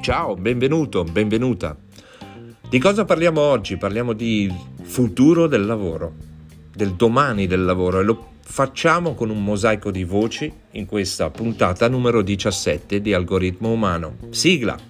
Ciao, benvenuto, benvenuta. Di cosa parliamo oggi? Parliamo di futuro del lavoro, del domani del lavoro e lo facciamo con un mosaico di voci in questa puntata numero 17 di Algoritmo Umano. Sigla!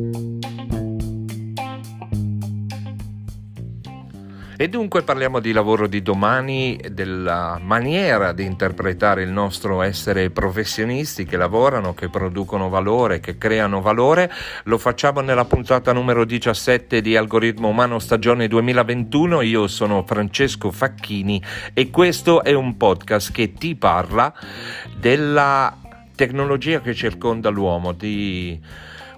E dunque parliamo di lavoro di domani, della maniera di interpretare il nostro essere professionisti che lavorano, che producono valore, che creano valore. Lo facciamo nella puntata numero 17 di Algoritmo Umano stagione 2021. Io sono Francesco Facchini e questo è un podcast che ti parla della tecnologia che circonda l'uomo, di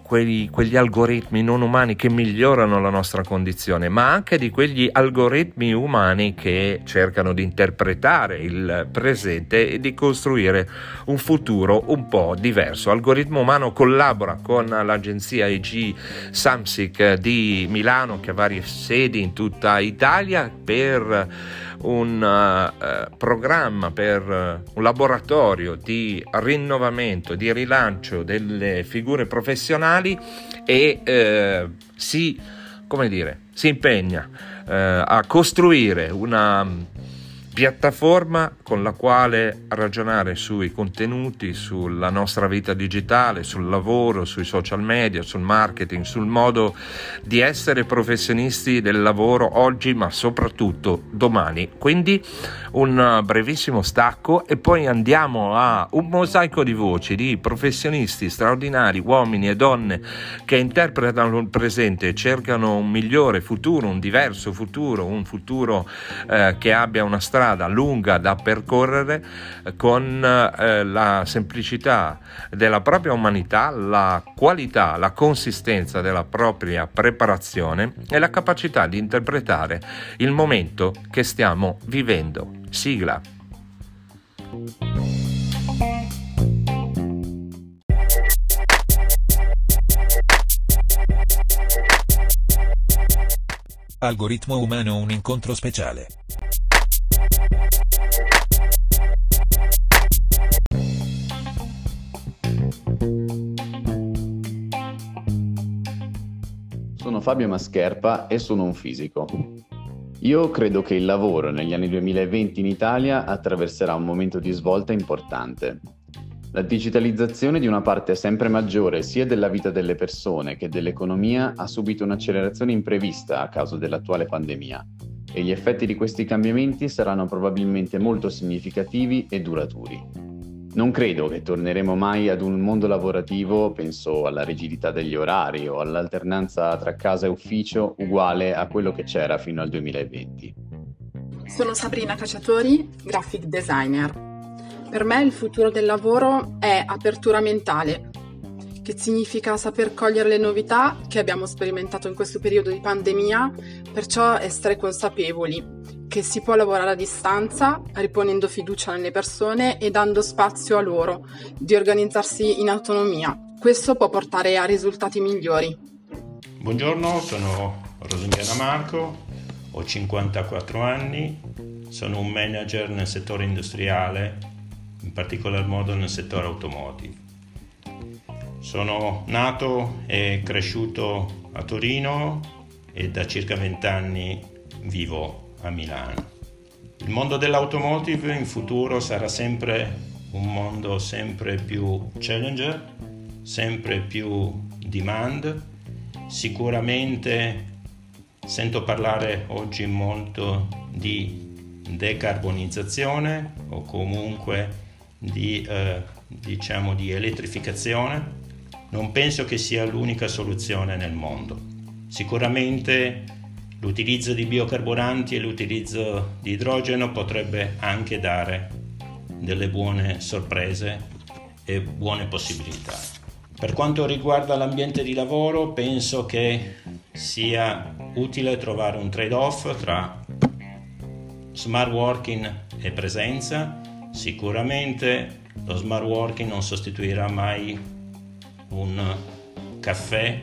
quegli, quegli algoritmi non umani che migliorano la nostra condizione, ma anche di quegli algoritmi umani che cercano di interpretare il presente e di costruire un futuro un po' diverso. Algoritmo Umano collabora con l'agenzia IG Samsic di Milano che ha varie sedi in tutta Italia per un uh, programma per uh, un laboratorio di rinnovamento, di rilancio delle figure professionali e si, come dire, si impegna a costruire una piattaforma con la quale ragionare sui contenuti, sulla nostra vita digitale, sul lavoro, sui social media, sul marketing, sul modo di essere professionisti del lavoro oggi, ma soprattutto domani. Quindi un brevissimo stacco e poi andiamo a un mosaico di voci di professionisti straordinari, uomini e donne che interpretano il presente e cercano un migliore futuro, un diverso futuro, un futuro eh, che abbia una strada strada lunga da percorrere con eh, la semplicità della propria umanità, la qualità, la consistenza della propria preparazione e la capacità di interpretare il momento che stiamo vivendo. Sigla. Algoritmo umano un incontro speciale. Fabio Mascherpa e sono un fisico. Io credo che il lavoro negli anni 2020 in Italia attraverserà un momento di svolta importante. La digitalizzazione di una parte sempre maggiore sia della vita delle persone che dell'economia ha subito un'accelerazione imprevista a causa dell'attuale pandemia e gli effetti di questi cambiamenti saranno probabilmente molto significativi e duraturi. Non credo che torneremo mai ad un mondo lavorativo, penso alla rigidità degli orari o all'alternanza tra casa e ufficio uguale a quello che c'era fino al 2020. Sono Sabrina Cacciatori, graphic designer. Per me il futuro del lavoro è apertura mentale, che significa saper cogliere le novità che abbiamo sperimentato in questo periodo di pandemia, perciò essere consapevoli che si può lavorare a distanza, riponendo fiducia nelle persone e dando spazio a loro di organizzarsi in autonomia. Questo può portare a risultati migliori. Buongiorno, sono Rosembiana Marco, ho 54 anni, sono un manager nel settore industriale, in particolar modo nel settore automotive. Sono nato e cresciuto a Torino e da circa 20 anni vivo a Milano. Il mondo dell'automotive in futuro sarà sempre un mondo sempre più challenger, sempre più demand. Sicuramente sento parlare oggi molto di decarbonizzazione o comunque di, eh, diciamo di elettrificazione non penso che sia l'unica soluzione nel mondo. Sicuramente l'utilizzo di biocarburanti e l'utilizzo di idrogeno potrebbe anche dare delle buone sorprese e buone possibilità. Per quanto riguarda l'ambiente di lavoro, penso che sia utile trovare un trade-off tra smart working è presenza, sicuramente lo smart working non sostituirà mai un caffè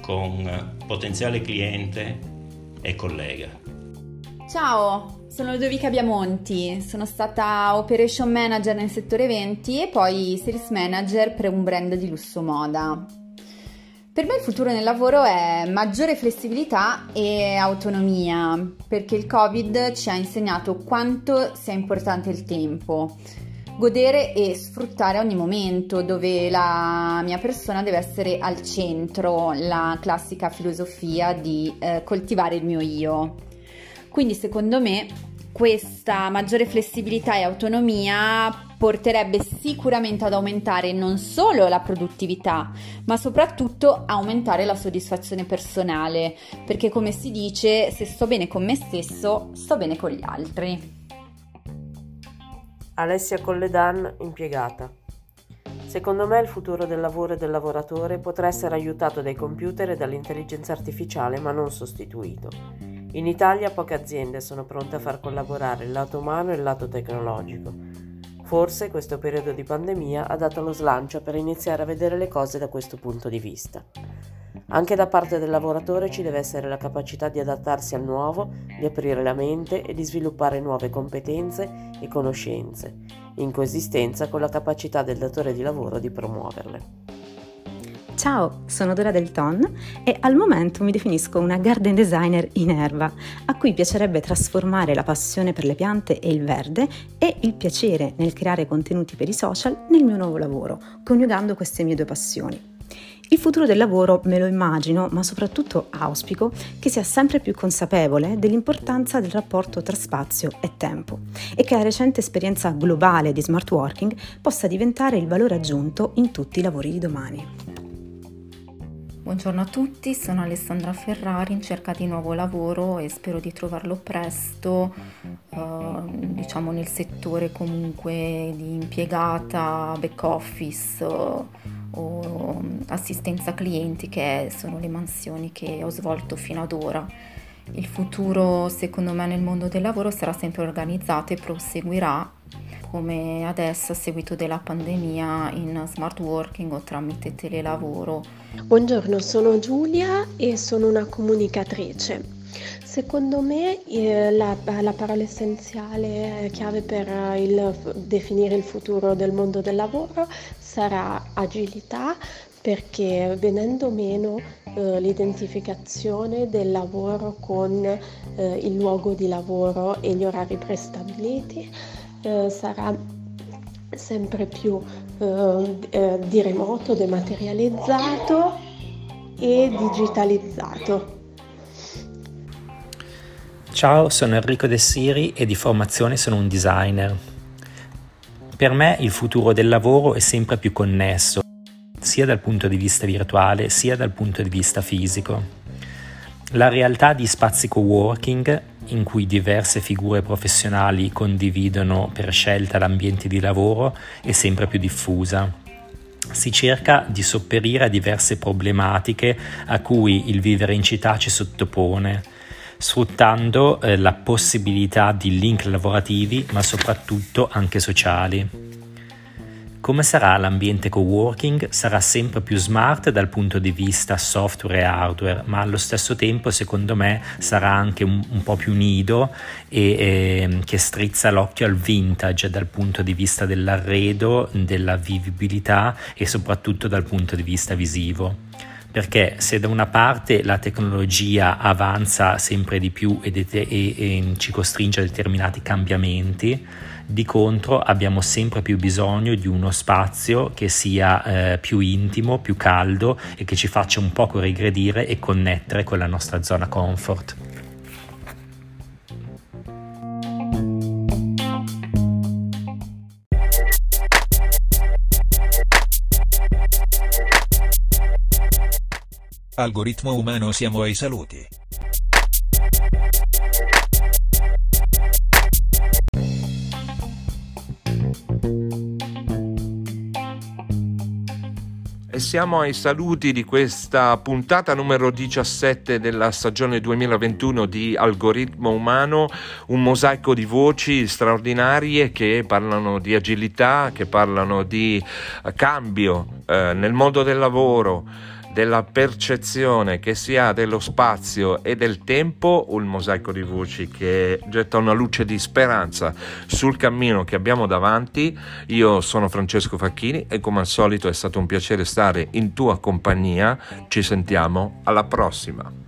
con potenziale cliente e collega. Ciao, sono Ludovica Biamonti, sono stata Operation Manager nel settore eventi e poi Sales Manager per un brand di lusso moda. Per me il futuro nel lavoro è maggiore flessibilità e autonomia, perché il Covid ci ha insegnato quanto sia importante il tempo. Godere e sfruttare ogni momento dove la mia persona deve essere al centro, la classica filosofia di eh, coltivare il mio io. Quindi secondo me questa maggiore flessibilità e autonomia porterebbe sicuramente ad aumentare non solo la produttività, ma soprattutto aumentare la soddisfazione personale, perché come si dice, se sto bene con me stesso, sto bene con gli altri. Alessia Colledan, impiegata. Secondo me il futuro del lavoro e del lavoratore potrà essere aiutato dai computer e dall'intelligenza artificiale, ma non sostituito. In Italia poche aziende sono pronte a far collaborare il lato umano e il lato tecnologico. Forse questo periodo di pandemia ha dato lo slancio per iniziare a vedere le cose da questo punto di vista. Anche da parte del lavoratore ci deve essere la capacità di adattarsi al nuovo, di aprire la mente e di sviluppare nuove competenze e conoscenze, in coesistenza con la capacità del datore di lavoro di promuoverle. Ciao, sono Dora Del Ton e al momento mi definisco una garden designer in erba, a cui piacerebbe trasformare la passione per le piante e il verde e il piacere nel creare contenuti per i social nel mio nuovo lavoro, coniugando queste mie due passioni. Il futuro del lavoro me lo immagino, ma soprattutto auspico che sia sempre più consapevole dell'importanza del rapporto tra spazio e tempo e che la recente esperienza globale di smart working possa diventare il valore aggiunto in tutti i lavori di domani. Buongiorno a tutti, sono Alessandra Ferrari in cerca di nuovo lavoro e spero di trovarlo presto, eh, diciamo nel settore comunque di impiegata, back office o, o assistenza clienti che sono le mansioni che ho svolto fino ad ora. Il futuro secondo me nel mondo del lavoro sarà sempre organizzato e proseguirà come adesso a seguito della pandemia in smart working o tramite telelavoro. Buongiorno, sono Giulia e sono una comunicatrice. Secondo me eh, la, la, parola essenziale chiave per il, definire il futuro del mondo del lavoro sarà agilità perché venendo meno eh, l'identificazione del lavoro con eh, il luogo di lavoro e gli orari prestabiliti, eh, sarà sempre più eh, eh, di remoto, dematerializzato e digitalizzato. Ciao, sono Enrico Dessiri e di formazione sono un designer. Per me il futuro del lavoro è sempre più connesso, sia dal punto di vista virtuale sia dal punto di vista fisico. La realtà di spazi co-working in cui diverse figure professionali condividono per scelta l'ambiente di lavoro è sempre più diffusa. Si cerca di sopperire a diverse problematiche a cui il vivere in città ci sottopone, sfruttando eh, la possibilità di link lavorativi ma soprattutto anche sociali. Come sarà l'ambiente co-working? Sarà sempre più smart dal punto di vista software e hardware, ma allo stesso tempo, secondo me, sarà anche un, un po' più nido e eh, che strizza l'occhio al vintage dal punto di vista dell'arredo, della vivibilità e soprattutto dal punto di vista visivo perché se da una parte la tecnologia avanza sempre di più e, det- e, e ci costringe a determinati cambiamenti, di contro abbiamo sempre più bisogno di uno spazio che sia eh, più intimo, più caldo e che ci faccia un poco regredire e connettere con la nostra zona comfort. Algoritmo umano siamo ai saluti. e siamo ai saluti di questa puntata numero 17 della stagione 2021 di Algoritmo Umano, un mosaico di voci straordinarie che parlano di agilità, che parlano di cambio eh, nel mondo del lavoro della percezione che si ha dello spazio e del tempo, un mosaico di voci che getta una luce di speranza sul cammino che abbiamo davanti. Io sono Francesco Facchini e come al solito è stato un piacere stare in tua compagnia. Ci sentiamo alla prossima.